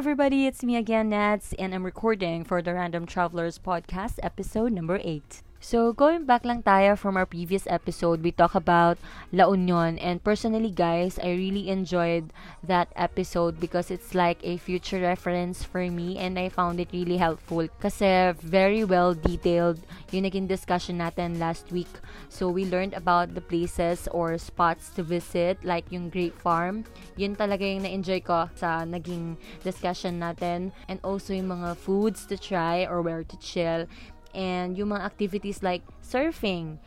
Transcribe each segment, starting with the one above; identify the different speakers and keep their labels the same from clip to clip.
Speaker 1: everybody, it's me again, Nats, and I'm recording for the Random Travelers Podcast, episode number 8. So, going back lang tayo from our previous episode, we talk about La Union. And personally, guys, I really enjoyed that episode because it's like a future reference for me and I found it really helpful. Kasi very well detailed yung naging discussion natin last week. So, we learned about the places or spots to visit, like yung Grape Farm. Yun talaga yung na-enjoy ko sa naging discussion natin. And also yung mga foods to try or where to chill and yung mga activities like surfing.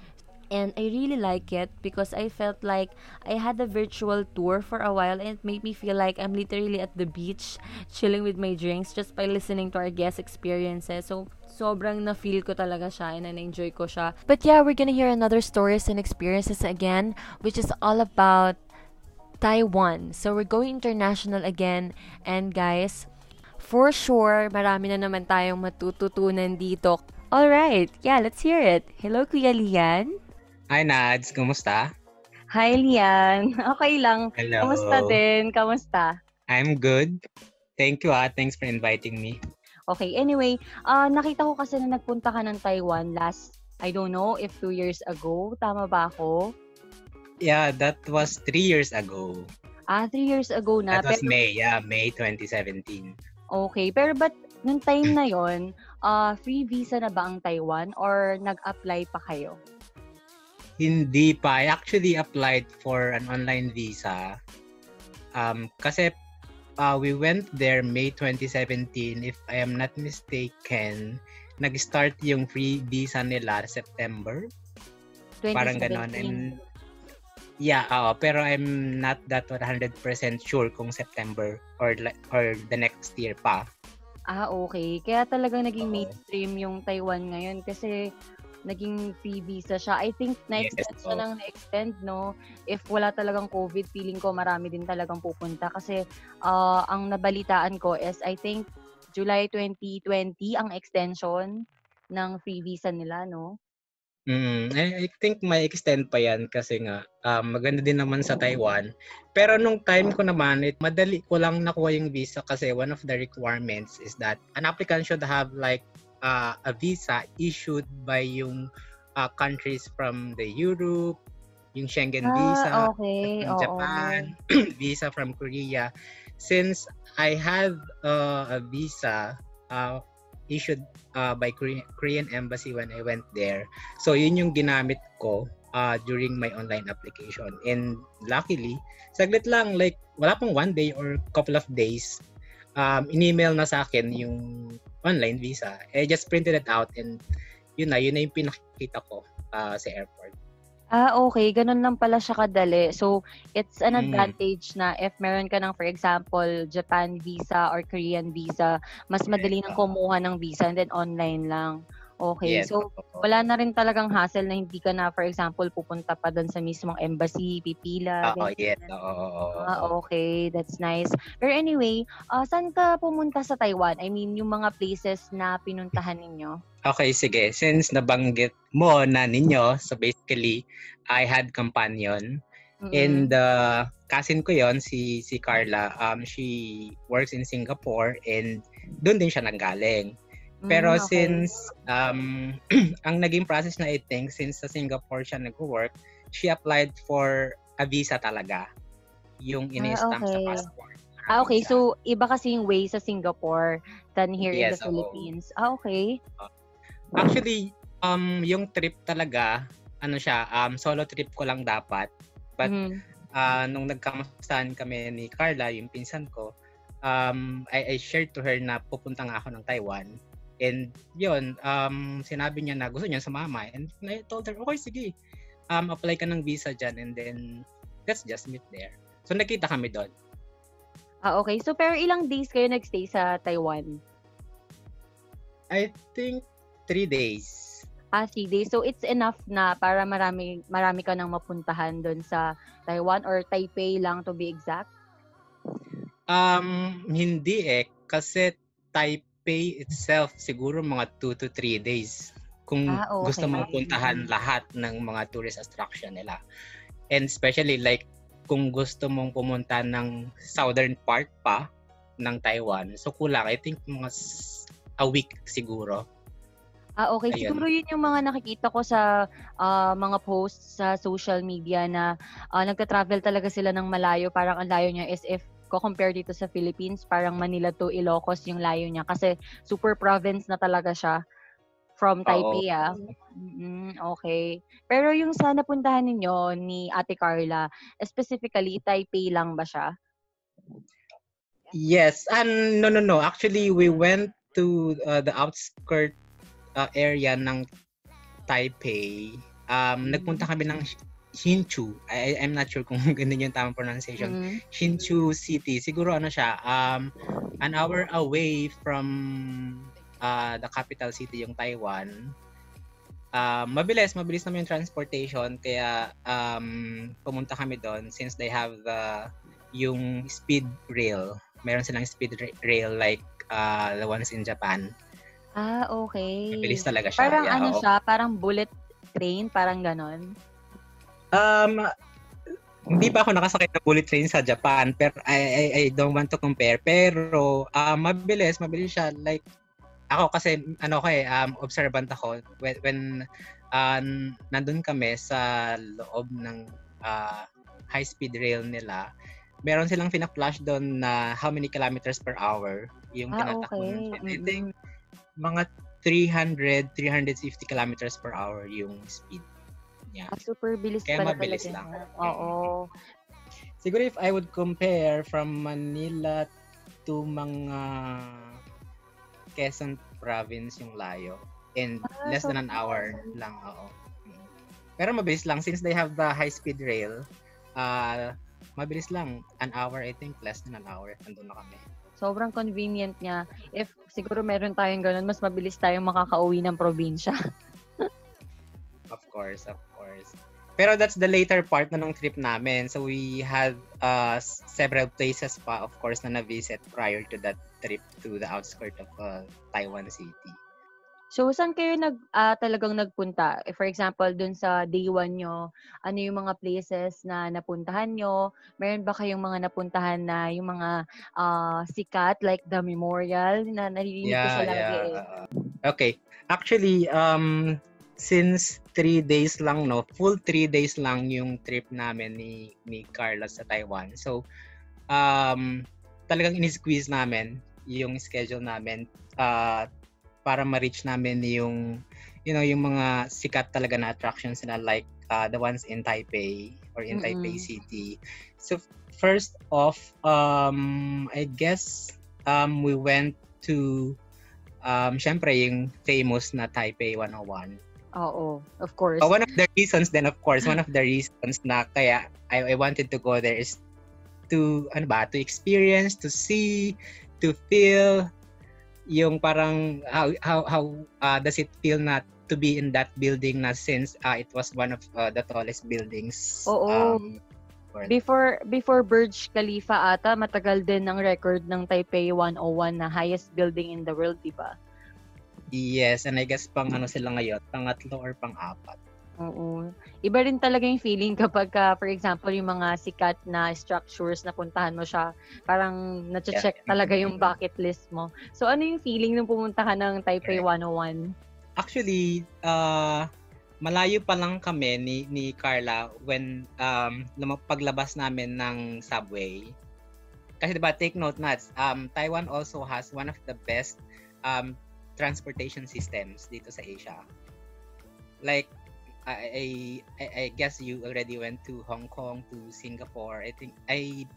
Speaker 1: And I really like it because I felt like I had a virtual tour for a while and it made me feel like I'm literally at the beach chilling with my drinks just by listening to our guest experiences. So, sobrang na-feel ko talaga siya and na-enjoy ko siya. But yeah, we're gonna hear another stories and experiences again, which is all about Taiwan. So, we're going international again. And guys, for sure, marami na naman tayong matututunan dito All right. Yeah, let's hear it. Hello, Kuya Lian.
Speaker 2: Hi, Nads. Kumusta?
Speaker 1: Hi, Lian. Okay lang.
Speaker 2: Hello.
Speaker 1: Kamusta din? Kamusta?
Speaker 2: I'm good. Thank you, ah. Thanks for inviting me.
Speaker 1: Okay. Anyway, uh, nakita ko kasi na nagpunta ka ng Taiwan last, I don't know, if two years ago. Tama ba ako?
Speaker 2: Yeah, that was three years ago.
Speaker 1: Ah, three years ago na.
Speaker 2: That was pero, May. Yeah, May 2017.
Speaker 1: Okay. Pero but nung time na yon, uh, free visa na ba ang Taiwan or nag-apply pa kayo?
Speaker 2: Hindi pa. I actually applied for an online visa. Um, kasi uh, we went there May 2017. If I am not mistaken, nag-start yung free visa nila September.
Speaker 1: 2017.
Speaker 2: Parang ganon. And, yeah, uh, pero I'm not that 100% sure kung September or or the next year pa.
Speaker 1: Ah, okay. Kaya talagang naging Oo. mainstream yung Taiwan ngayon kasi naging free visa siya. I think na-extend yes, siya lang na-extend, no? If wala talagang COVID, feeling ko marami din talagang pupunta. Kasi uh, ang nabalitaan ko is I think July 2020 ang extension ng free visa nila, no?
Speaker 2: Mm, I, I think may extend pa yan kasi nga um, maganda din naman sa Taiwan. Pero nung time ko naman, it, madali ko lang nakuha yung visa kasi one of the requirements is that an applicant should have like uh, a visa issued by yung uh, countries from the Europe, yung Schengen
Speaker 1: ah,
Speaker 2: visa,
Speaker 1: okay.
Speaker 2: from. Japan, visa from Korea. Since I had uh, a visa uh, issued uh, by Korean, Korean Embassy when I went there. So yun yung ginamit ko uh, during my online application. And luckily, saglit lang, like wala pang one day or couple of days, um, in-email na sa akin yung online visa. I just printed it out and yun na, yun na yung pinakita ko uh, sa airport.
Speaker 1: Ah, okay. Ganun lang pala siya kadali. So, it's an mm. advantage na if meron ka ng, for example, Japan visa or Korean visa, mas madali nang kumuha ng visa and then online lang. Okay. Yes. So, wala na rin talagang hassle na hindi ka na, for example, pupunta pa doon sa mismong embassy, pipila.
Speaker 2: Oo, yes. Oo,
Speaker 1: Ah, okay. That's nice. Pero anyway, uh, saan ka pumunta sa Taiwan? I mean, yung mga places na pinuntahan ninyo?
Speaker 2: Okay, sige. Since nabanggit mo na ninyo, so basically, I had companion. Mm-hmm. And uh, cousin ko yon si si Carla. Um, she works in Singapore and doon din siya nanggaling. Pero mm, okay. since um, ang naging process na I think, since sa Singapore siya nag-work, she applied for a visa talaga. Yung ah, ini-stamp ah, okay. sa passport.
Speaker 1: Ah, okay. So, iba kasi yung way sa Singapore than here yes, in the so, Philippines. Ah, okay. Uh,
Speaker 2: Actually, um, yung trip talaga, ano siya, um, solo trip ko lang dapat. But, mm-hmm. uh, nung nagkamustahan kami ni Carla, yung pinsan ko, um, I, I shared to her na pupunta nga ako ng Taiwan. And yun, um, sinabi niya na gusto niya sumama. And I told her, okay, sige. Um, apply ka ng visa dyan and then let's just meet there. So nakita kami doon.
Speaker 1: Ah, okay. So pero ilang days kayo nagstay sa Taiwan?
Speaker 2: I think three days.
Speaker 1: Ah, three days. So, it's enough na para marami, marami ka nang mapuntahan doon sa Taiwan or Taipei lang to be exact?
Speaker 2: Um, hindi eh. Kasi Taipei itself, siguro mga 2 to 3 days. Kung ah, okay. gusto mong puntahan lahat ng mga tourist attraction nila. And especially like, kung gusto mong pumunta ng southern part pa, ng Taiwan. So kulang, I think mga a week siguro.
Speaker 1: Ah, okay. Ayun. Siguro yun yung mga nakikita ko sa uh, mga posts sa social media na uh, nagka-travel talaga sila ng malayo. Parang ang layo niya is if ko compare dito sa Philippines, parang Manila to Ilocos yung layo niya kasi super province na talaga siya from Taipei Oo. ah. Mm, okay. Pero yung sa napuntahan ninyo ni Ate Carla, specifically Taipei lang ba siya?
Speaker 2: Yes, and no no no. Actually, we went to uh, the outskirt uh, area ng Taipei. Um, mm. nagpunta kami ng Hsinchu. I, I'm not sure kung ganun yung tamang pronunciation. Mm. Hsinchu City. Siguro ano siya, um, an hour away from uh, the capital city, yung Taiwan. Uh, mabilis, mabilis naman yung transportation. Kaya um, pumunta kami doon since they have the yung speed rail. Meron silang speed rail like uh, the ones in Japan.
Speaker 1: Ah, okay.
Speaker 2: Mabilis talaga siya.
Speaker 1: Parang
Speaker 2: yeah,
Speaker 1: ano
Speaker 2: oo.
Speaker 1: siya, parang bullet train, parang ganon.
Speaker 2: Um, hindi pa ako nakasakay ng bullet train sa Japan, pero I, I, I don't want to compare. Pero uh, mabilis, mabilis siya. Like, ako kasi, ano ko eh, um, observant ako. When, when uh, nandun kami sa loob ng uh, high-speed rail nila, meron silang fina-flash doon na how many kilometers per hour yung
Speaker 1: ah, tinatakbo
Speaker 2: okay. ng train. I think mga 300, 350 kilometers per hour yung speed niya.
Speaker 1: Ah, super bilis
Speaker 2: Kaya
Speaker 1: pala
Speaker 2: mabilis
Speaker 1: talaga.
Speaker 2: lang.
Speaker 1: Oo.
Speaker 2: Siguro if I would compare from Manila to mga Quezon province yung layo and ah, less so than an hour lang, oo. Pero mabilis lang since they have the high speed rail. Uh, mabilis lang. An hour, I think, less than an hour. Nandun na kami.
Speaker 1: Sobrang convenient niya. If siguro meron tayong ganun, mas mabilis tayong makakauwi ng probinsya.
Speaker 2: of course, of course. Pero that's the later part na ng trip namin. So we had uh, several places pa, of course, na na-visit prior to that trip to the outskirts of uh, Taiwan City.
Speaker 1: So, saan kayo nag, uh, talagang nagpunta? For example, dun sa day one nyo, ano yung mga places na napuntahan nyo? Meron ba kayong mga napuntahan na yung mga uh, sikat, like the memorial, na naririnig yeah, ko siya lagi yeah. eh?
Speaker 2: Okay. Actually, um, since three days lang, no, full three days lang yung trip namin ni, ni Carlos sa Taiwan. So, um, talagang in-squeeze namin yung schedule namin uh, para ma-reach namin yung you know yung mga sikat talaga na attractions na like uh, the ones in Taipei or in mm-hmm. Taipei City. So first off um I guess um we went to um syempre yung famous na Taipei 101
Speaker 1: Oo, of course.
Speaker 2: Uh, one of the reasons then of course, one of the reasons na kaya I, I wanted to go there is to ano ba, to experience, to see, to feel yung parang how how how uh, does it feel not to be in that building na since uh, it was one of uh, the tallest buildings
Speaker 1: Oo. Um, before before Burj Khalifa ata matagal din ang record ng Taipei 101 na highest building in the world, di ba?
Speaker 2: Yes, and I guess pang ano sila ngayon, pangatlo or pang-apat.
Speaker 1: Oo. Iba rin talaga yung feeling kapag, uh, for example, yung mga sikat na structures na puntahan mo siya, parang na-check yeah. talaga yung bucket list mo. So, ano yung feeling nung pumunta ka ng Taipei 101?
Speaker 2: Actually, uh, malayo pa lang kami ni, ni Carla when um, paglabas namin ng subway. Kasi diba, take note nuts, um, Taiwan also has one of the best um, transportation systems dito sa Asia. Like, I, I I guess you already went to Hong Kong to Singapore. I think I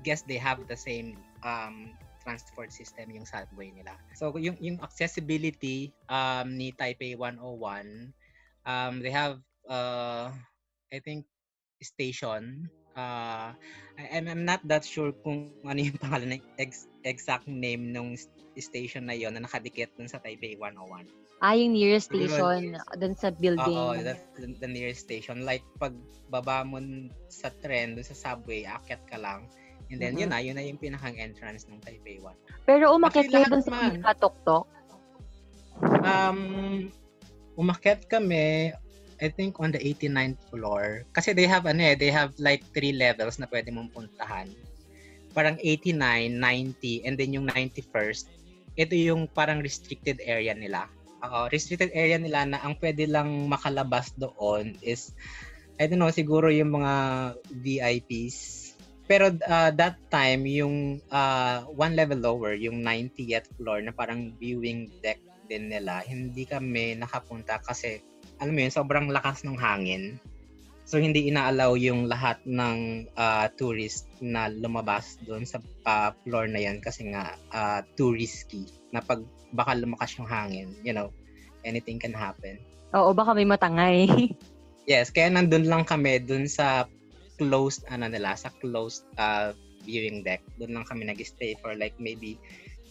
Speaker 2: guess they have the same um, transport system yung subway nila. So yung yung accessibility um, ni Taipei 101 um, they have uh, I think station uh, I, I'm not that sure kung ano yung pangalan ng ex, exact name ng station na yon na nakadikit dun sa Taipei 101.
Speaker 1: Ah, yung nearest station dun sa building.
Speaker 2: Oo, that's the, the nearest station. Like, pag baba mo sa tren, dun sa subway, akyat ka lang. And then, mm-hmm. yun na, yun na yung pinakang entrance ng Taipei 1.
Speaker 1: Pero umakyat kayo dun sa pinakatok-tok?
Speaker 2: Um, umakyat kami, I think on the 89th floor. Kasi they have, ano eh, they have like three levels na pwede mong puntahan. parang 89, 90, and then yung 91st, ito yung parang restricted area nila. Uh, restricted area nila na ang pwede lang makalabas doon is, I don't know, siguro yung mga VIPs. Pero uh, that time, yung uh, one level lower, yung 90th floor na parang viewing deck din nila, hindi kami nakapunta kasi, alam mo yun, sobrang lakas ng hangin. So hindi inaalaw yung lahat ng uh, tourist na lumabas doon sa uh, floor na yan kasi nga uh, too risky na pag baka lumakas yung hangin, you know, anything can happen.
Speaker 1: Oo, baka may matangay.
Speaker 2: yes, kaya nandun lang kami doon sa closed ano nila, sa closed uh, viewing deck. Doon lang kami nag-stay for like maybe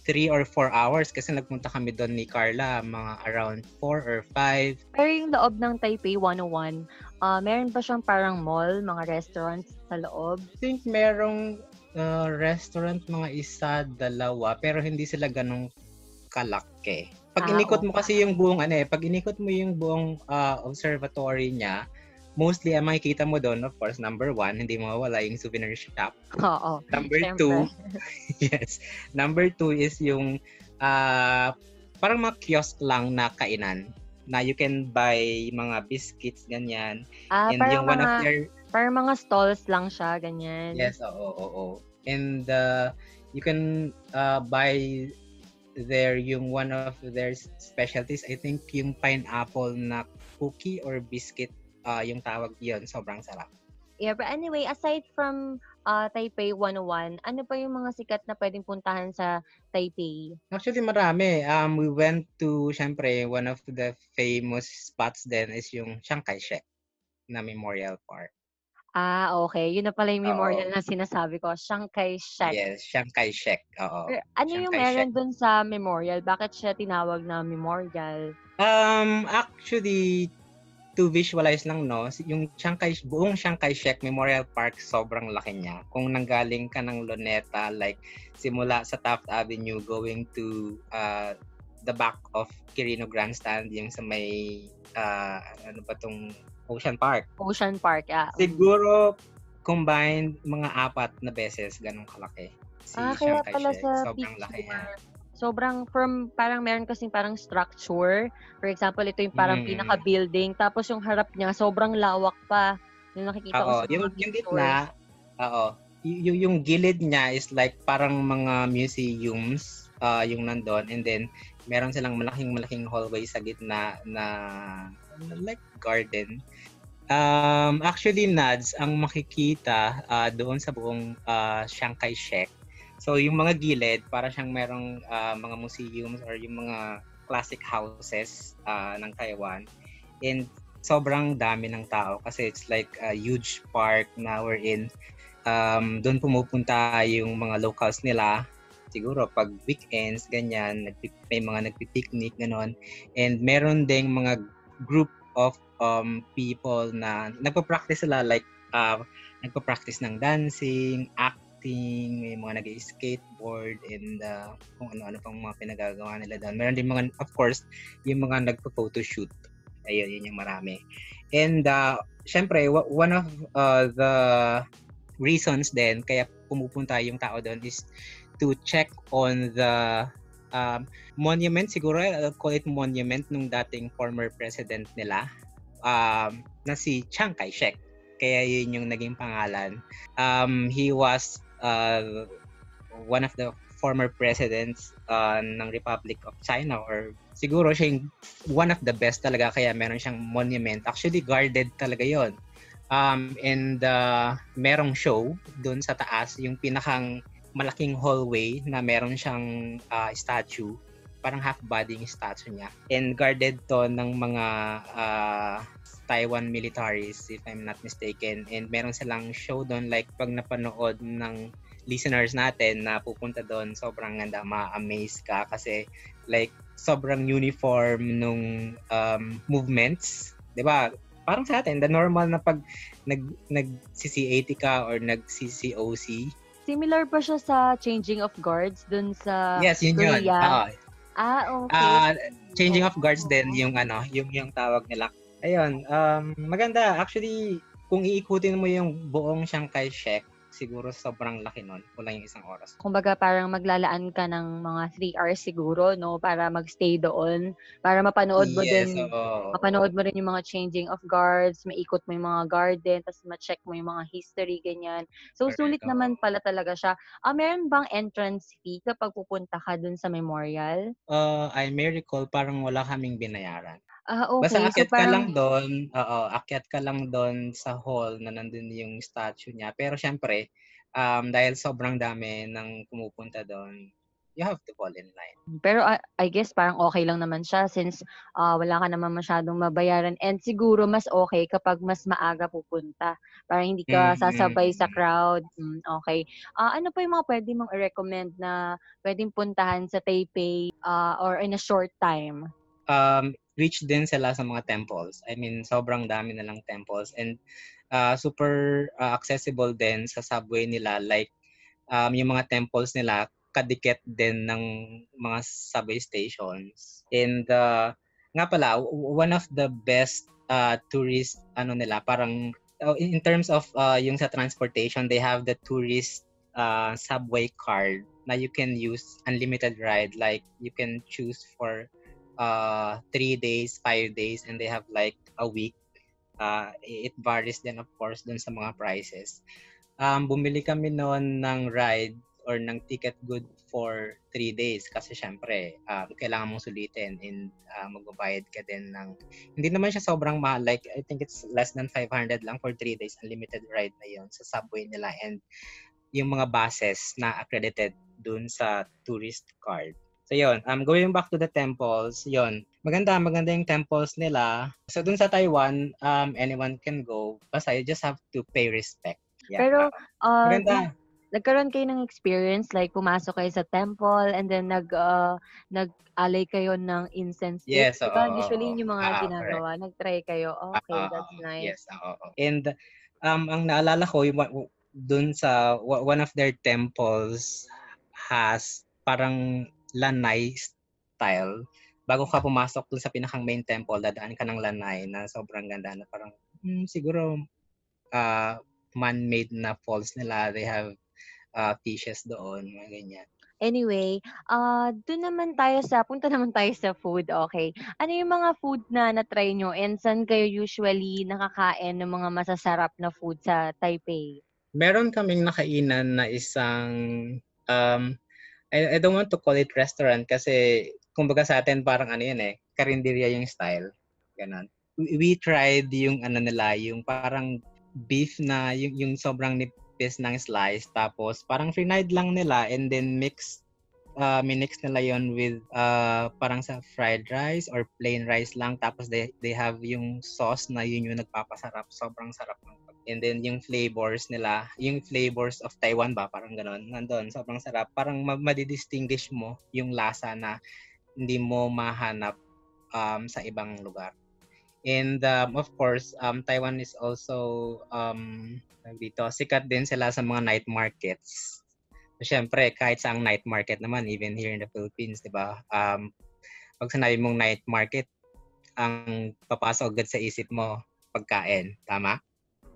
Speaker 2: 3 or 4 hours kasi nagpunta kami doon ni Carla mga around 4 or 5.
Speaker 1: Pero yung loob ng Taipei 101, uh, meron ba siyang parang mall, mga restaurants sa loob?
Speaker 2: I think merong uh, restaurant mga isa, dalawa, pero hindi sila ganong kalaki. Pag ah, inikot okay. mo kasi yung buong ano eh, pag inikot mo yung buong uh, observatory niya, mostly ang makikita mo doon, of course, number one, hindi mawawala yung souvenir shop.
Speaker 1: Oo.
Speaker 2: Number syempre. two, yes. Number two is yung uh, parang mga kiosk lang na kainan na you can buy mga biscuits, ganyan.
Speaker 1: Ah, And yung mga, one of their... Parang mga stalls lang siya, ganyan.
Speaker 2: Yes, oo, oo, oo. And uh, you can uh, buy there yung one of their specialties, I think yung pineapple na cookie or biscuit uh, yung tawag yon sobrang sarap.
Speaker 1: Yeah, but anyway, aside from uh, Taipei 101, ano pa yung mga sikat na pwedeng puntahan sa Taipei?
Speaker 2: Actually, marami. Um, we went to, syempre, one of the famous spots then is yung Chiang Kai-shek na Memorial Park.
Speaker 1: Ah, okay. Yun na pala yung memorial Oo. na sinasabi ko. Chiang Kai-shek.
Speaker 2: Yes, Chiang Kai-shek. Oo.
Speaker 1: Pero ano
Speaker 2: Chiang
Speaker 1: yung meron dun sa memorial? Bakit siya tinawag na memorial?
Speaker 2: Um, actually, to visualize lang, no, yung Chiang Kai, buong Chiang Kai-shek Memorial Park, sobrang laki niya. Kung nanggaling ka ng Luneta, like, simula sa Taft Avenue going to uh, the back of Quirino Grandstand, yung sa may, uh, ano ba tong Ocean Park.
Speaker 1: Ocean Park, yeah.
Speaker 2: Siguro, combined, mga apat na beses, ganun kalaki.
Speaker 1: Si ah, kaya pala sa Sobrang picture. laki niya sobrang from parang meron kasing parang structure. For example, ito yung parang mm. pinaka-building tapos yung harap niya sobrang lawak pa. Yung nakikita
Speaker 2: oo, ko sa yung, yung gitna, oo. Y- yung gilid niya is like parang mga museums uh, yung nandun and then meron silang malaking malaking hallway sa gitna na like garden. Um, actually, Nads, ang makikita uh, doon sa buong uh, Chiang Kai-shek So yung mga gilid, para siyang merong uh, mga museums or yung mga classic houses uh, ng Taiwan. And sobrang dami ng tao kasi it's like a huge park na we're in. Um, doon pumupunta yung mga locals nila. Siguro pag weekends, ganyan, may mga nagpipiknik, ganon. And meron ding mga group of um, people na nagpa-practice sila like uh, nagpa-practice ng dancing, act skating, may mga nag-skateboard, and uh, kung ano-ano pang mga pinagagawa nila doon. Meron din mga, of course, yung mga nagpo-photoshoot. Ayun, yun yung marami. And uh, syempre, one of uh, the reasons din kaya pumupunta yung tao doon is to check on the um, monument, siguro I'll call it monument nung dating former president nila um, na si Chiang Kai-shek. Kaya yun yung naging pangalan. Um, he was uh, one of the former presidents uh, ng Republic of China or siguro siya yung one of the best talaga kaya meron siyang monument. Actually, guarded talaga yon Um, and uh, merong show doon sa taas, yung pinakang malaking hallway na meron siyang uh, statue, parang half-body yung statue niya. And guarded to ng mga uh, Taiwan militaries, if I'm not mistaken. And meron silang show doon, like pag napanood ng listeners natin na pupunta doon, sobrang ganda, ma-amaze ka kasi like sobrang uniform nung um, movements. 'di ba? Parang sa atin, the normal na pag nag nag CC80 ka or nag CCOC.
Speaker 1: Similar pa siya sa changing of guards dun sa
Speaker 2: Yes, yun
Speaker 1: Korea.
Speaker 2: yun. Uh,
Speaker 1: ah, okay.
Speaker 2: Uh, changing of guards din yung ano, yung yung tawag nila Ayun, um, maganda. Actually, kung iikutin mo yung buong Chiang Kai-shek, siguro sobrang laki nun. Kulang yung isang oras.
Speaker 1: Kumbaga parang maglalaan ka ng mga 3 hours siguro, no? Para magstay doon. Para mapanood mo
Speaker 2: Yes,
Speaker 1: din,
Speaker 2: oo.
Speaker 1: mapanood mo rin yung mga changing of guards, maikot mo yung mga garden, tapos ma-check mo yung mga history, ganyan. So,
Speaker 2: Correct,
Speaker 1: sulit naman pala talaga siya. Ah, meron bang entrance fee kapag pupunta ka dun sa memorial?
Speaker 2: Uh, I may recall parang wala kaming binayaran.
Speaker 1: Ah,
Speaker 2: Basta
Speaker 1: okay. So,
Speaker 2: akyat ka lang
Speaker 1: parang,
Speaker 2: doon, oo, akyat ka lang doon sa hall na nandun yung statue niya. Pero syempre, um, dahil sobrang dami ng pumupunta doon, you have to fall in line.
Speaker 1: pero ah, I guess parang okay lang naman siya since ah, wala ka naman masyadong mabayaran. And siguro mas okay kapag mas maaga pupunta. Para hindi ka
Speaker 2: Mm,
Speaker 1: sasabay sa
Speaker 2: mm,
Speaker 1: crowd. Mm, okay. Ah, ano pa yung mga pwede mong i-recommend na pwedeng puntahan sa Taipei ah, or in a short time?
Speaker 2: um, rich din sila sa mga temples. I mean, sobrang dami nilang temples and uh, super uh, accessible din sa subway nila. Like, um, yung mga temples nila, kadikit din ng mga subway stations. And uh, nga pala, one of the best uh, tourist, ano nila, parang uh, in terms of uh, yung sa transportation, they have the tourist uh, subway card na you can use unlimited ride. Like, you can choose for uh three days, five days, and they have like a week. Uh, it varies then of course dun sa mga prices. Um, bumili kami noon ng ride or ng ticket good for three days kasi syempre uh, kailangan mong sulitin and uh, magbabayad ka din ng hindi naman siya sobrang mahal like I think it's less than 500 lang for three days unlimited ride na yon sa subway nila and yung mga buses na accredited dun sa tourist card So yun, um, going back to the temples, yun, maganda, maganda yung temples nila. So dun sa Taiwan, um, anyone can go, basta you just have to pay respect. Yeah.
Speaker 1: Pero, ah,
Speaker 2: maganda.
Speaker 1: nagkaroon kayo ng experience like pumasok kayo sa temple and then nag uh, nag-alay kayo ng incense
Speaker 2: Yes,
Speaker 1: sticks. Diba? Usually yung mga
Speaker 2: Ah,
Speaker 1: ginagawa. Nag-try kayo. Okay,
Speaker 2: Ah,
Speaker 1: that's nice.
Speaker 2: Yes, oo. And um, ang naalala ko, yung, dun sa, one of their temples has parang lanay style. Bago ka pumasok dun sa pinakang main temple, dadaan ka ng lanay na sobrang ganda na parang, hmm, siguro uh, man-made na falls nila. They have uh, fishes doon, mga ganyan.
Speaker 1: Anyway, ah doon naman tayo sa, punta naman tayo sa food, okay. Ano yung mga food na na-try nyo and saan kayo usually nakakain ng mga masasarap na food sa Taipei?
Speaker 2: meron kaming nakainan na isang um I, I don't want to call it restaurant kasi kumbaga sa atin parang ano yun eh, karinderya yung style. Ganon. We, tried yung ano nila, yung parang beef na yung, yung sobrang nipis ng slice tapos parang fried lang nila and then mix uh, minix nila yon with uh, parang sa fried rice or plain rice lang tapos they they have yung sauce na yun yung nagpapasarap sobrang sarap ng and then yung flavors nila yung flavors of Taiwan ba parang ganon nandun sobrang sarap parang ma- madidistinguish mo yung lasa na hindi mo mahanap um, sa ibang lugar and um, of course um, Taiwan is also um, dito sikat din sila sa mga night markets Siyempre, kahit sa night market naman, even here in the Philippines, di ba? Um, pag sinabi mong night market, ang papasok agad sa isip mo, pagkain. Tama?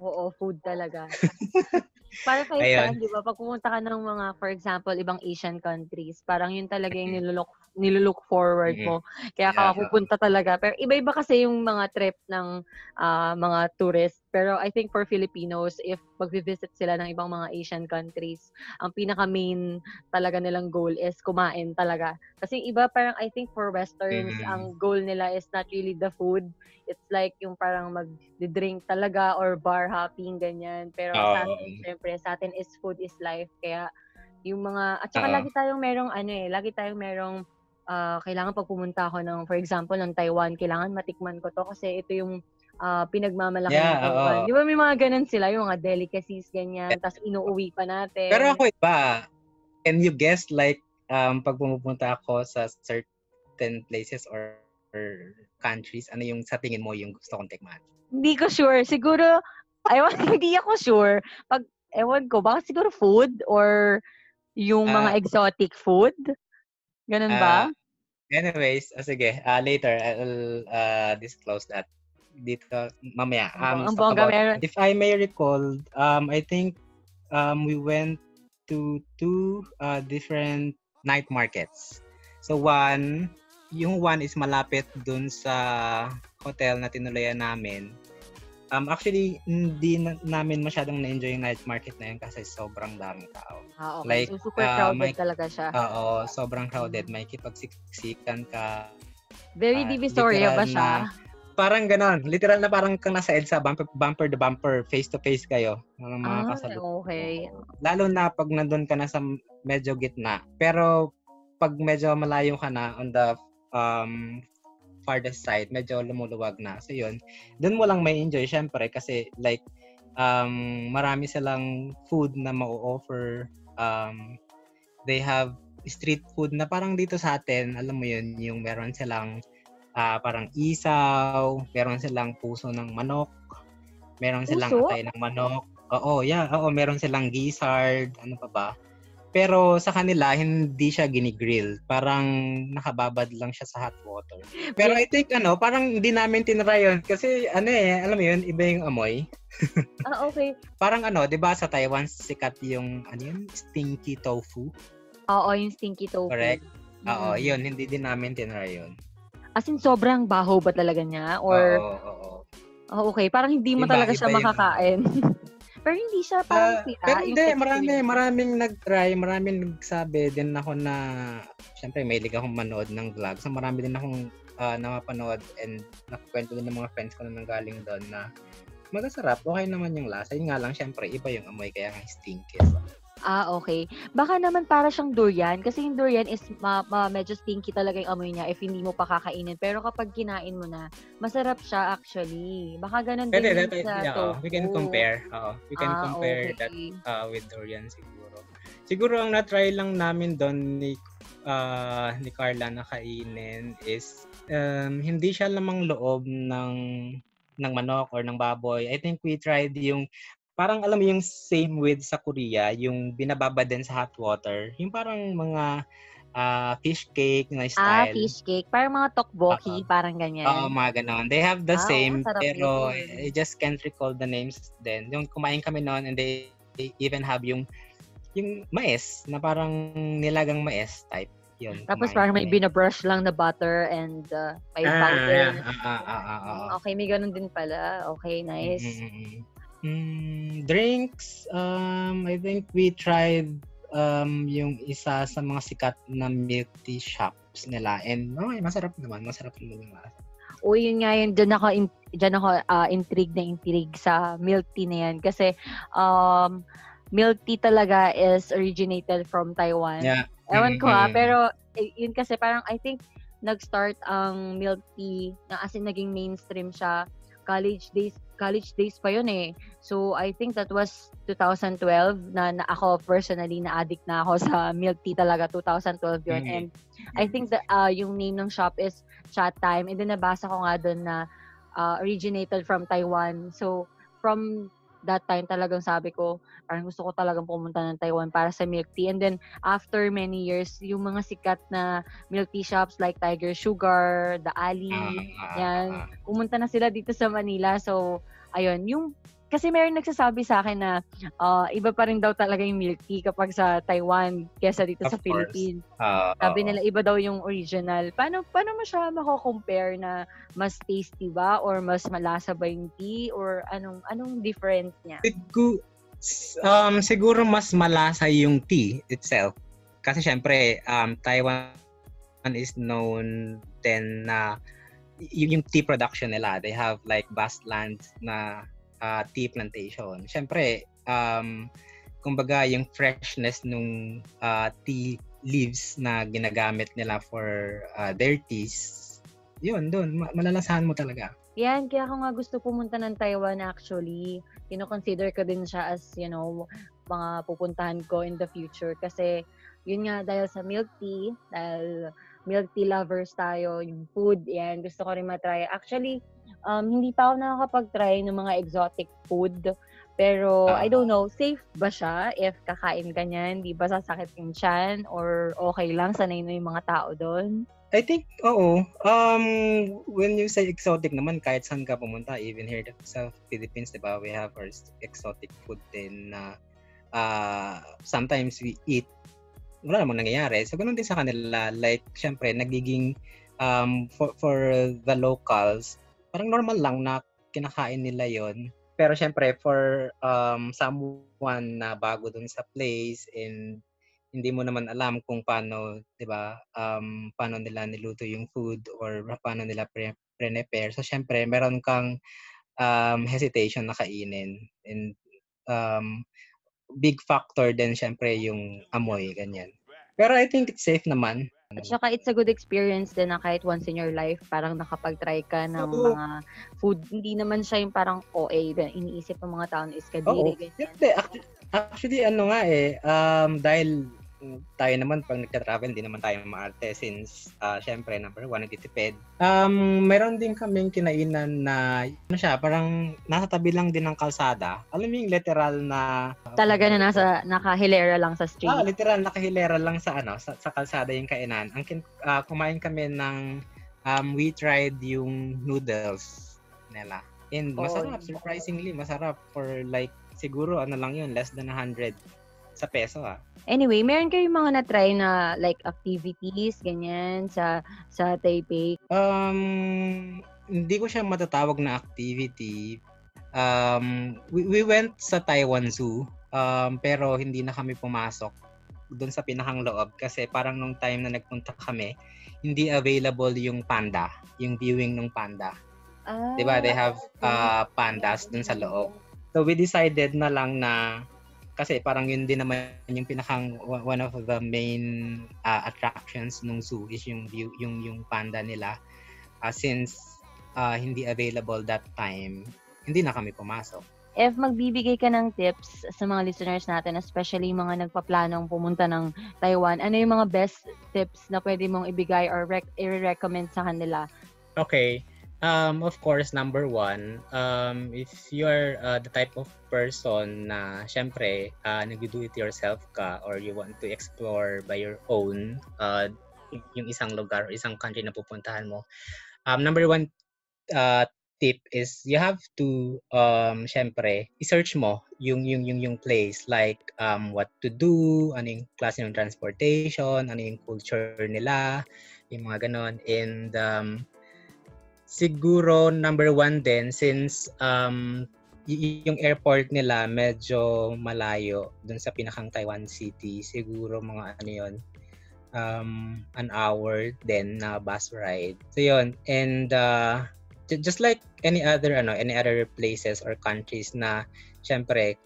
Speaker 1: Oo, food talaga. Para kay
Speaker 2: Ayun.
Speaker 1: Stan, di ba, pag pumunta ka ng mga, for example, ibang Asian countries, parang yun talaga yung nilulok, nilulok forward mo. Kaya ka
Speaker 2: Yeah.
Speaker 1: pupunta talaga. Pero iba-iba kasi yung mga trip ng ah, mga tourists. Pero I think for Filipinos, if mag-visit sila ng ibang mga Asian countries, ang pinaka-main talaga nilang goal is kumain talaga. Kasi iba parang I think for Westerns,
Speaker 2: Mhm.
Speaker 1: ang goal nila is not really the food. It's like yung parang mag-drink talaga or bar hopping, ganyan. Pero sa
Speaker 2: Oo.
Speaker 1: atin, syempre, sa atin is food is life. Kaya yung mga, at saka
Speaker 2: Oo.
Speaker 1: lagi tayong merong ano eh, lagi tayong merong ah, kailangan pag pumunta ako ng, for example, ng Taiwan, kailangan matikman ko to kasi ito yung ah, pinagmamalaki
Speaker 2: Yeah,
Speaker 1: ng Taiwan. Di ba may mga ganun sila, yung mga delicacies, ganyan, tapos inuuwi pa natin.
Speaker 2: Pero ako iba. Can you guess like um, pag pumupunta ako sa certain places or, or countries, ano yung sa tingin mo yung gusto kong tikman?
Speaker 1: Hindi ko sure. Siguro, ewan, hindi ako sure. Pag, ewan ko, baka siguro food or yung mga
Speaker 2: Ah.
Speaker 1: exotic food? Ganun ba?
Speaker 2: Ah, anyways, ah, sige, ah, later I'll uh, disclose that dito mamaya. Um,
Speaker 1: ang bongga
Speaker 2: about-
Speaker 1: meron.
Speaker 2: if I may recall, um, I think um, we went to two uh, different night markets. So one, yung one is malapit dun sa hotel na tinulayan namin. Um, actually, hindi na, namin masyadong na-enjoy yung night market na yun kasi sobrang daming tao.
Speaker 1: Ah, okay.
Speaker 2: Like,
Speaker 1: so, super
Speaker 2: uh,
Speaker 1: crowded
Speaker 2: may-
Speaker 1: talaga siya.
Speaker 2: Oo, sobrang crowded. May kipagsiksikan ka.
Speaker 1: Very
Speaker 2: ah,
Speaker 1: divisoria ba siya?
Speaker 2: na- Parang ganon. Literal na parang kang nasa EDSA, bumper, bumper to bumper, face to face kayo. Mga mga
Speaker 1: Ah,
Speaker 2: kasalubong.
Speaker 1: okay.
Speaker 2: Lalo na pag nandun ka na sa medyo gitna. Pero pag medyo malayo ka na on the um, farthest side, medyo lumuluwag na. So yun, dun mo lang may enjoy syempre kasi like um, marami silang food na mau-offer. Um, they have street food na parang dito sa atin, alam mo yun, yung meron silang ah, parang isaw, meron silang puso ng manok, meron silang
Speaker 1: Puso?
Speaker 2: atay ng manok. Oo, yeah, oo, meron silang gizzard, ano pa ba? Pero sa kanila, hindi siya ginigrill. Parang nakababad lang siya sa hot water. Pero I think, ano, parang hindi namin tinry yun. Kasi, ano eh, alam mo yun, iba yung amoy.
Speaker 1: Ah, okay.
Speaker 2: Parang ano, di ba sa Taiwan, sikat yung, ano yun, stinky tofu.
Speaker 1: Oo, yung stinky tofu.
Speaker 2: Correct. Oo,
Speaker 1: Mm.
Speaker 2: yun, hindi din namin tinry yun.
Speaker 1: As in, sobrang baho ba talaga niya? Or,
Speaker 2: Oo, oo.
Speaker 1: oh, okay, parang hindi mo
Speaker 2: Iba-
Speaker 1: talaga siya makakain. Pero hindi siya parang
Speaker 2: Ah,
Speaker 1: sira.
Speaker 2: pero hindi, marami, maraming nag-try, maraming nagsabi din ako na, syempre, may akong manood ng vlog. So, marami din akong uh, napapanood and nakukwento din ng mga friends ko na nanggaling doon na magasarap, okay naman yung lasa. Yun nga lang, syempre, iba yung amoy, kaya nga stinky. So,
Speaker 1: Ah, okay. Baka naman para siyang durian. Kasi yung durian is ma- ma- medyo stinky talaga yung amoy niya if hindi mo pa kakainin. Pero kapag kinain mo na, masarap siya actually. Baka ganun
Speaker 2: pwede,
Speaker 1: din
Speaker 2: that,
Speaker 1: yung sa
Speaker 2: yeah, oh, we can
Speaker 1: tofu.
Speaker 2: compare. Oo, we can
Speaker 1: Ah,
Speaker 2: compare that
Speaker 1: okay.
Speaker 2: uh, with durian siguro. Siguro ang na-try lang namin doon ni uh, ni Carla na kainin is um, hindi siya lamang loob ng ng manok or ng baboy. I think we tried yung parang alam mo yung same with sa Korea, yung binababa din sa hot water. Yung parang mga ah, fish cake na
Speaker 1: Ah,
Speaker 2: style.
Speaker 1: fish cake. Parang mga tteokbokki,
Speaker 2: Oo.
Speaker 1: parang ganyan.
Speaker 2: Oo, mga ganon. They have the
Speaker 1: Ah, oo,
Speaker 2: same, pero
Speaker 1: yun.
Speaker 2: I just can't recall the names then. Yung kumain kami noon and they, they even have yung yung mais na parang nilagang mais type. Yun.
Speaker 1: Tapos parang may binabrush lang na butter and uh, may
Speaker 2: ah,
Speaker 1: powder.
Speaker 2: ah, ah, ah, ah, ah, ah.
Speaker 1: Okay, may ganun din pala. Okay, nice.
Speaker 2: Mm, mm, drinks, um, I think we tried um, yung isa sa mga sikat na milk tea shops nila. And okay, masarap naman. Masarap naman yung lasa.
Speaker 1: O yun nga yun, dyan ako, in, dyan ako ah, intrigue na intrigue sa milk tea na yan. Kasi um, milk tea talaga is originated from Taiwan.
Speaker 2: Yeah.
Speaker 1: Ewan ko ah,
Speaker 2: Mm-mm.
Speaker 1: pero eh, yun kasi parang I think nag-start ang milk tea na as in naging mainstream siya college days college days pa yun eh. So I think that was 2012 na, na ako personally na addict na ako sa milk tea talaga 2012 yun.
Speaker 2: Mhm.
Speaker 1: And I think that uh, yung name ng shop is Chat Time and then nabasa ko nga doon na uh, originated from Taiwan. So from that time talagang sabi ko parang gusto ko talagang pumunta ng Taiwan para sa milk tea. And then after many years, yung mga sikat na milk tea shops like Tiger Sugar, The Ali,
Speaker 2: Ah, ah,
Speaker 1: yan,
Speaker 2: ah.
Speaker 1: pumunta na sila dito sa Manila. So, ayun, yung kasi meron nagsasabi sa akin na ah, iba pa rin daw talaga yung milk tea kapag sa Taiwan kesa dito
Speaker 2: Of
Speaker 1: sa
Speaker 2: course.
Speaker 1: Philippines.
Speaker 2: Ah,
Speaker 1: Sabi nila iba daw yung original. Paano paano mo siya mako-compare na mas tasty ba or mas malasa ba yung tea or anong anong difference niya?
Speaker 2: Sigu- s- um, siguro mas malasa yung tea itself. Kasi syempre, um, Taiwan is known then na y- yung tea production nila. They have like vast lands na uh, tea plantation. Syempre, um, kumbaga yung freshness nung uh, tea leaves na ginagamit nila for uh, their teas, yun, ma- malalasahan mo talaga.
Speaker 1: Yan, kaya ako nga gusto pumunta ng Taiwan actually. Kino-consider ko din siya as, you know, mga pupuntahan ko in the future. Kasi, yun nga, dahil sa milk tea, dahil milk tea lovers tayo, yung food, yan, gusto ko rin matry. Actually, um, hindi pa ako nakakapag-try ng mga exotic food. Pero,
Speaker 2: Ah.
Speaker 1: I don't know, safe ba siya if kakain ka niyan? Di ba sasakit yung tiyan? Or okay lang, sanay na yung mga tao doon?
Speaker 2: I think, oo. Um, when you say exotic naman, kahit saan ka pumunta, even here sa Philippines, di ba, we have our exotic food din na uh, sometimes we eat, wala namang nangyayari. So, ganun din sa kanila. Like, syempre, nagiging, um, for, for the locals, parang normal lang na kinakain nila yon Pero syempre, for um, someone na bago dun sa place and hindi mo naman alam kung paano, 'di ba, um, paano nila niluto yung food or paano nila pre- prepare. So syempre, meron kang um, hesitation na kainin and um, big factor din syempre yung amoy ganyan. Pero I think it's safe naman.
Speaker 1: At saka it's a good experience din na kahit once in your life, parang nakapag-try ka ng Oo. mga food. Hindi naman siya yung parang OA, iniisip ng mga tao is kadiri, ganyan.
Speaker 2: Actually, actually, ano nga eh, um, dahil tayo naman pag nagta-travel, hindi naman tayo maarte since uh, syempre number one, nagtitipid. Um, meron din kaming kinainan na ano siya, parang nasa tabi lang din ng kalsada. Alam mo yung literal na
Speaker 1: talaga na nasa nakahilera lang sa street.
Speaker 2: Ah, literal nakahilera lang sa ano, sa, sa kalsada yung kainan. Ang kin, uh, kumain kami ng um, we tried yung noodles nila. And masarap, oh, surprisingly masarap for like siguro ano lang yun, less than 100 sa peso ah.
Speaker 1: Anyway, meron kayong mga na-try na like activities, ganyan, sa sa Taipei?
Speaker 2: Um, hindi ko siya matatawag na activity. Um, we, we went sa Taiwan Zoo, um, pero hindi na kami pumasok doon sa pinakang loob kasi parang nung time na nagpunta kami, hindi available yung panda, yung viewing ng panda. Ah, 'Di ba? They have uh, pandas doon sa loob. So we decided na lang na kasi parang yun din naman yung pinakang one of the main uh, attractions ng zoo is yung view yung yung panda nila. Uh, since uh, hindi available that time hindi na kami pumasok.
Speaker 1: If magbibigay ka ng tips sa mga listeners natin especially mga nagpaplanong pumunta ng Taiwan. Ano yung mga best tips na pwede mong ibigay or rec- i-recommend sa kanila?
Speaker 2: Okay Um, of course, number one, um, if you're uh, the type of person na syempre uh, nag-do-it-yourself ka or you want to explore by your own uh, yung isang lugar or isang country na pupuntahan mo, um, number one uh, tip is you have to um syempre i-search mo yung yung yung yung place like um what to do ano yung klase ng transportation ano yung culture nila yung mga ganon. And um siguro number one din since um, y- yung airport nila medyo malayo dun sa pinakang Taiwan City. Siguro mga ano yun, um, an hour din na bus ride. So yun, and uh, just like any other ano any other places or countries na syempre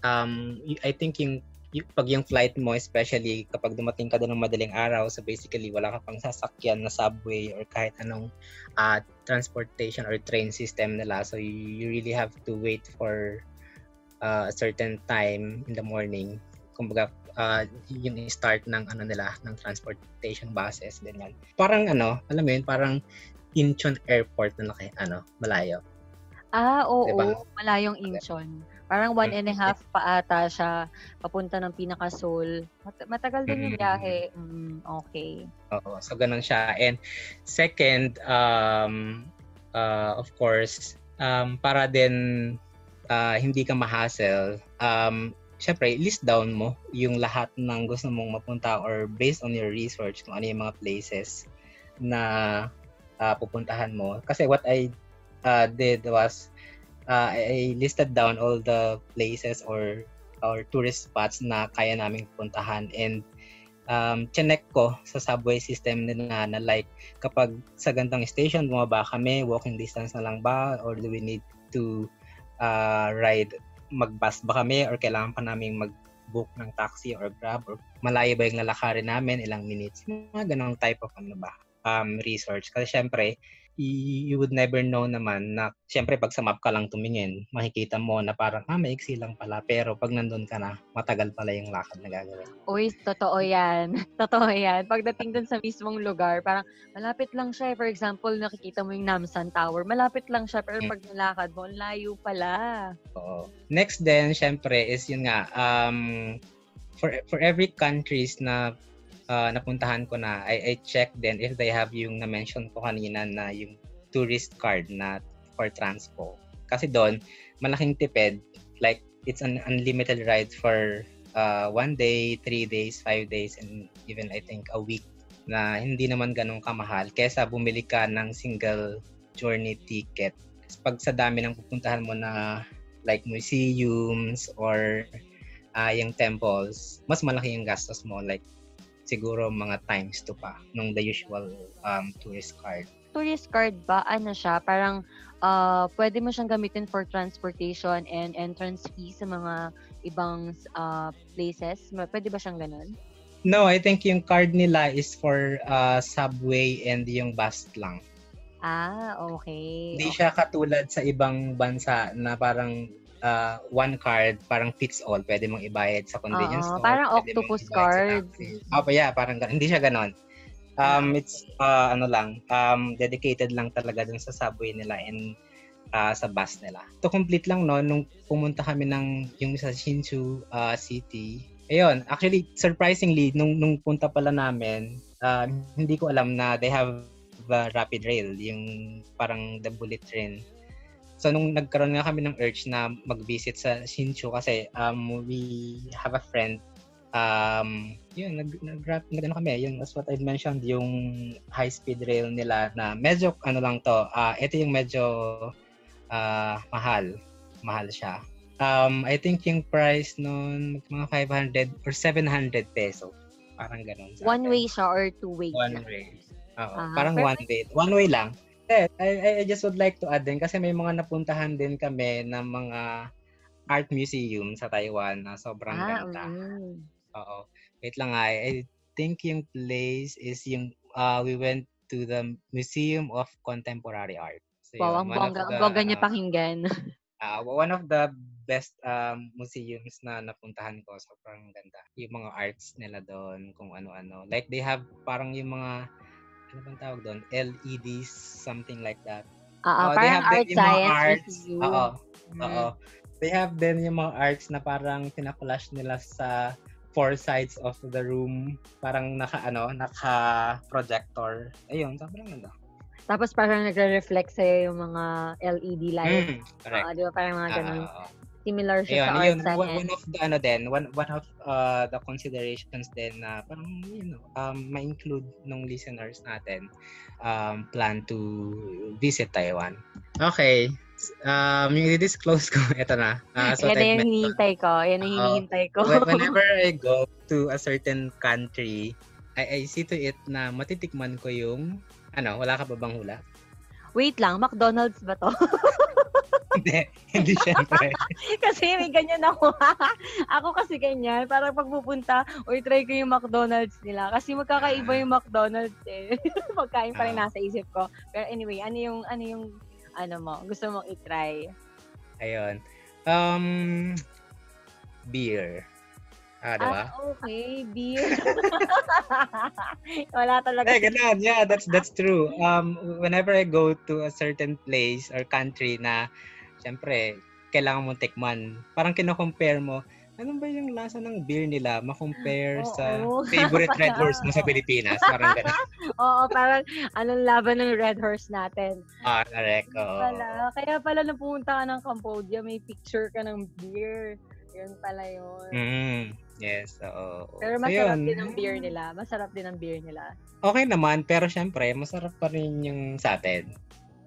Speaker 2: um I think yung pag yung flight mo, especially kapag dumating ka doon ng madaling araw, so basically wala ka pang sasakyan na subway or kahit anong uh, transportation or train system nila. So you, you really have to wait for uh, a certain time in the morning. Kumbaga, uh, yung start ng ano nila, ng transportation buses, ganyan. Parang ano, alam mo yun, parang Incheon Airport na laki, ano, malayo.
Speaker 1: Ah, oo, diba? malayong Incheon. Parang one and a half pa ata siya papunta ng pinaka-Seoul. Mat- matagal din yung biyahe. Mm, okay.
Speaker 2: Oo, so ganun siya. And second, um, uh, of course, um, para din uh, hindi ka ma-hassle, um, syempre, list down mo yung lahat ng gusto mong mapunta or based on your research kung ano yung mga places na uh, pupuntahan mo. Kasi what I uh, did was uh, I listed down all the places or or tourist spots na kaya naming puntahan. And um, chinek ko sa subway system nila na like kapag sa gantong station bumaba kami, walking distance na lang ba? Or do we need to uh, ride mag-bus ba kami? Or kailangan pa namin mag-book ng taxi or grab? Or malayo ba yung lalakarin namin, ilang minutes, mga ganong type of ano ba, um, research. Kasi syempre, you would never know naman na siyempre pag sa map ka lang tumingin, makikita mo na parang ah maiksi lang pala pero pag nandun ka na, matagal pala yung lakad na gagawin.
Speaker 1: Uy, totoo yan. totoo yan. Pagdating dun sa mismong lugar, parang malapit lang siya. For example, nakikita mo yung Namsan Tower, malapit lang siya pero hmm. pag nilakad mo, layo pala.
Speaker 2: Oo. Next then, syempre is yun nga, um, for for every countries na uh, napuntahan ko na, I, I check then if they have yung na-mention ko kanina na yung tourist card na for transpo. Kasi doon, malaking tipid, like it's an unlimited ride for uh, one day, three days, five days, and even I think a week na hindi naman ganun kamahal kesa bumili ka ng single journey ticket. Pag sa dami ng pupuntahan mo na like museums or uh, yung temples, mas malaki yung gastos mo. Like siguro mga times to pa nung the usual um, tourist card.
Speaker 1: Tourist card ba? Ano siya? Parang uh, pwede mo siyang gamitin for transportation and entrance fee sa mga ibang uh, places? Pwede ba siyang ganun?
Speaker 2: No, I think yung card nila is for uh, subway and yung bus lang.
Speaker 1: Ah, okay.
Speaker 2: Hindi
Speaker 1: okay.
Speaker 2: siya katulad sa ibang bansa na parang uh, one card, parang fits all. Pwede mong ibayad sa convenience store.
Speaker 1: parang octopus card.
Speaker 2: Oh, yeah, parang. Hindi siya ganon. Um, it's uh, ano lang, um, dedicated lang talaga dun sa subway nila and uh, sa bus nila. To complete lang no, nung pumunta kami ng yung sa Shinshu uh, City, ayun, actually surprisingly nung nung punta pala namin, uh, hindi ko alam na they have the rapid rail, yung parang the bullet train. So nung nagkaroon nga kami ng urge na mag-visit sa Shinshu kasi um, we have a friend um yun nag nag, nag ano kami yun that's what I mentioned yung high speed rail nila na medyo ano lang to uh, ito yung medyo uh, mahal mahal siya um I think yung price noon mga 500 or 700 peso parang ganun
Speaker 1: one akin. way siya or two way
Speaker 2: one way Oo, uh, parang perfect. one way. One way lang. I, I just would like to add din kasi may mga napuntahan din kami ng mga art museum sa Taiwan na sobrang ah, ganda. Um. Oo. Wait lang ay I think yung place is yung uh, we went to the Museum of Contemporary Art.
Speaker 1: So, wow, ang bongga, ang bongga niya pakinggan.
Speaker 2: Uh, one of the best um, museums na napuntahan ko. Sobrang ganda. Yung mga arts nila doon, kung ano-ano. Like they have parang yung mga ano bang tawag doon? LEDs, something like that.
Speaker 1: Oo, uh, parang art science. Arts,
Speaker 2: oo, mm. oo. They have then yung mga arts na parang pinakulash nila sa four sides of the room. Parang naka, ano, naka projector. Ayun, sobrang ganda.
Speaker 1: Tapos parang nagre-reflect sa'yo yung mga LED lights. Mm,
Speaker 2: correct. Uh,
Speaker 1: di ba? Parang mga ganun. Uh, similar siya
Speaker 2: Ayun,
Speaker 1: sa
Speaker 2: yun,
Speaker 1: art
Speaker 2: one, one of the ano din, one one of uh, the considerations din na parang you know, um ma-include ng listeners natin um plan to visit Taiwan. Okay. Um, yung i-disclose ko, ito na.
Speaker 1: Uh, so Yan yung hinihintay ko. Yan yung hinihintay ko.
Speaker 2: whenever I go to a certain country, I, I see to it na matitikman ko yung, ano, wala ka ba bang hula?
Speaker 1: Wait lang, McDonald's ba to?
Speaker 2: hindi, hindi syempre.
Speaker 1: kasi may ganyan ako. ako kasi ganyan. Parang pagpupunta, or try ko yung McDonald's nila. Kasi magkakaiba yung McDonald's eh. Pagkain pa rin ah. nasa isip ko. Pero anyway, ano yung, ano yung, ano mo, gusto mong i-try?
Speaker 2: Ayun. Um, beer. Ah, di ba?
Speaker 1: Ah, okay, beer. Wala talaga.
Speaker 2: Eh, ganun. Yeah, that's that's true. Um, whenever I go to a certain place or country na syempre, kailangan mong tikman. Parang kino-compare mo, ano ba yung lasa ng beer nila ma-compare oh, sa oh. favorite Red Horse mo sa Pilipinas? Parang gano'n.
Speaker 1: Oo, parang anong laban ng Red Horse natin.
Speaker 2: Ah, correct. Oo.
Speaker 1: Pala, kaya pala nung pumunta ka ng Cambodia, may picture ka ng beer. Yun pala yun.
Speaker 2: Mm, yes, oo.
Speaker 1: Pero masarap so, din ang beer nila. Masarap din ang beer nila.
Speaker 2: Okay naman, pero syempre, masarap pa rin yung sa atin.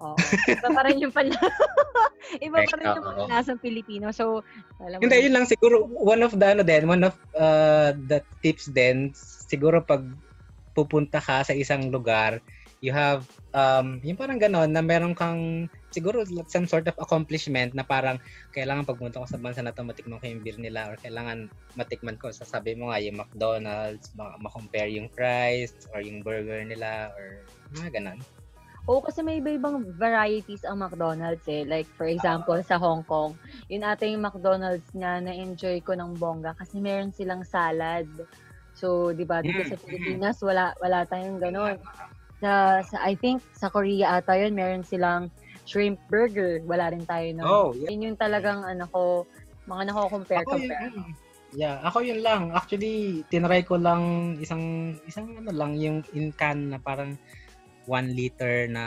Speaker 1: Oo. Iba pa rin yung pala. Iba pa rin yung panlasang Pilipino. So,
Speaker 2: alam mo. Hindi, yun lang siguro one of the ano din, one of uh, the tips din siguro pag pupunta ka sa isang lugar, you have um yung parang ganon na meron kang siguro some sort of accomplishment na parang kailangan pagpunta ko sa bansa na to matikman ko yung beer nila or kailangan matikman ko sasabi mo nga yung McDonald's ma-compare yung price or yung burger nila or mga ganon.
Speaker 1: Oo, kasi may iba-ibang varieties ang McDonald's eh. Like, for example, sa Hong Kong, yun ata yung McDonald's nga na-enjoy ko ng bongga kasi meron silang salad. So, di ba, dito sa mm. Pilipinas, wala, wala tayong ganun. Sa, sa, I think, sa Korea ata yun, meron silang shrimp burger. Wala rin tayo nun.
Speaker 2: Oh, yeah.
Speaker 1: Yun yung talagang, ano ko, mga nako-compare,
Speaker 2: ako
Speaker 1: compare.
Speaker 2: Yun, yeah, ako yun lang. Actually, tinry ko lang isang, isang ano lang, yung in can na parang 1 liter na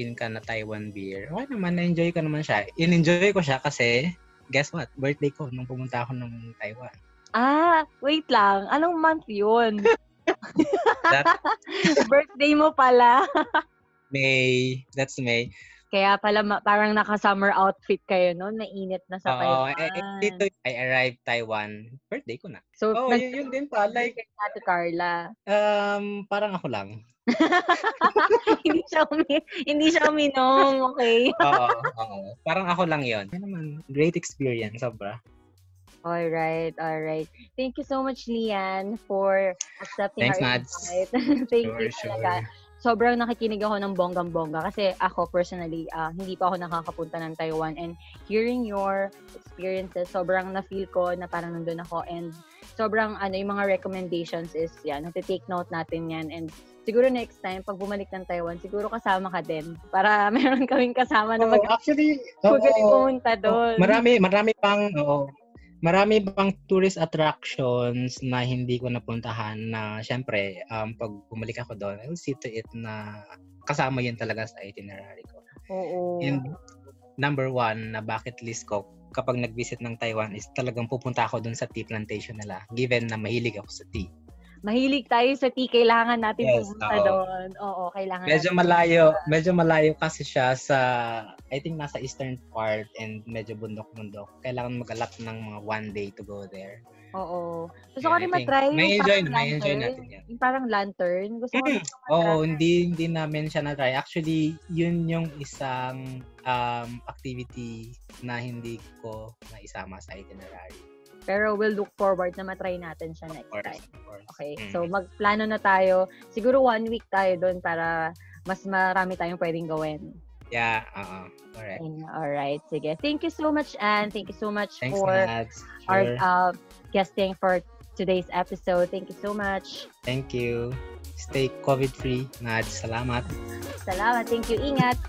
Speaker 2: in ka na Taiwan beer. Okay naman, na-enjoy ko naman siya. In-enjoy ko siya kasi guess what? Birthday ko nung pumunta ako ng Taiwan.
Speaker 1: Ah, wait lang. Anong month yun?
Speaker 2: That
Speaker 1: Birthday mo pala.
Speaker 2: May, that's May.
Speaker 1: Kaya pala parang naka-summer outfit kayo noon. Mainit na sa
Speaker 2: Oo,
Speaker 1: Taiwan.
Speaker 2: eh, eh, dito I arrived Taiwan. Birthday ko na.
Speaker 1: So,
Speaker 2: Oh,
Speaker 1: nag-
Speaker 2: yun, yun din pa. Like,
Speaker 1: Ate Carla.
Speaker 2: um, parang ako lang.
Speaker 1: hindi siya umi hindi siya uminom, okay?
Speaker 2: Oo, oo. Parang ako lang yon. Yun naman, great experience, sobra.
Speaker 1: All right, all right. Thank you so much, Lian, for accepting
Speaker 2: Thanks,
Speaker 1: our
Speaker 2: Mads.
Speaker 1: invite. Thank you
Speaker 2: Sure,
Speaker 1: talaga. Sobrang nakikinig ako ng bonggang-bongga kasi ako personally, ah, hindi pa ako nakakapunta ng Taiwan and hearing your experiences, sobrang na-feel ko na parang nandun ako and sobrang ano, yung mga recommendations is yan, nati-take note natin yan and siguro next time, pag bumalik ng Taiwan, siguro kasama ka din para meron kaming kasama na mag-
Speaker 2: actually,
Speaker 1: magaling
Speaker 2: oo.
Speaker 1: pumunta doon.
Speaker 2: Marami, marami pang, oo. Marami pang tourist attractions na hindi ko napuntahan na syempre, um, pag bumalik ako doon, I'll see to it na kasama yun talaga sa itinerary ko.
Speaker 1: Oo.
Speaker 2: And number one na bucket list ko kapag nag-visit ng Taiwan is talagang pupunta ako doon sa tea plantation nila given na mahilig ako sa tea.
Speaker 1: Mahilig tayo sa tea, kailangan natin
Speaker 2: Yes,
Speaker 1: pumunta
Speaker 2: oo.
Speaker 1: doon. Oo, kailangan
Speaker 2: Medyo
Speaker 1: natin.
Speaker 2: malayo, medyo malayo kasi siya sa I think nasa eastern part and medyo bundok-bundok. Kailangan mag-alap ng mga one day to go there.
Speaker 1: Oo. Gusto ko rin matry yung
Speaker 2: May enjoy,
Speaker 1: parang
Speaker 2: may enjoy natin yan.
Speaker 1: Yung parang lantern. Gusto ko
Speaker 2: Mm. Oo, hindi hindi namin siya na-try. Actually, yun yung isang um, activity na hindi ko naisama sa itinerary.
Speaker 1: Pero we'll look forward na matry natin siya next
Speaker 2: course,
Speaker 1: time. Okay.
Speaker 2: Mm.
Speaker 1: So, magplano na tayo. Siguro one week tayo doon para mas marami tayong pwedeng gawin.
Speaker 2: Yeah, oo. Correct.
Speaker 1: And, alright. Sige. Thank you so much, Anne. Thank you so much
Speaker 2: Thanks,
Speaker 1: for
Speaker 2: Mads.
Speaker 1: our
Speaker 2: Sure.
Speaker 1: uh, guesting for today's episode. Thank you so much.
Speaker 2: Thank you. Stay COVID-free, Mads. Salamat.
Speaker 1: Salamat. Thank you. Ingat.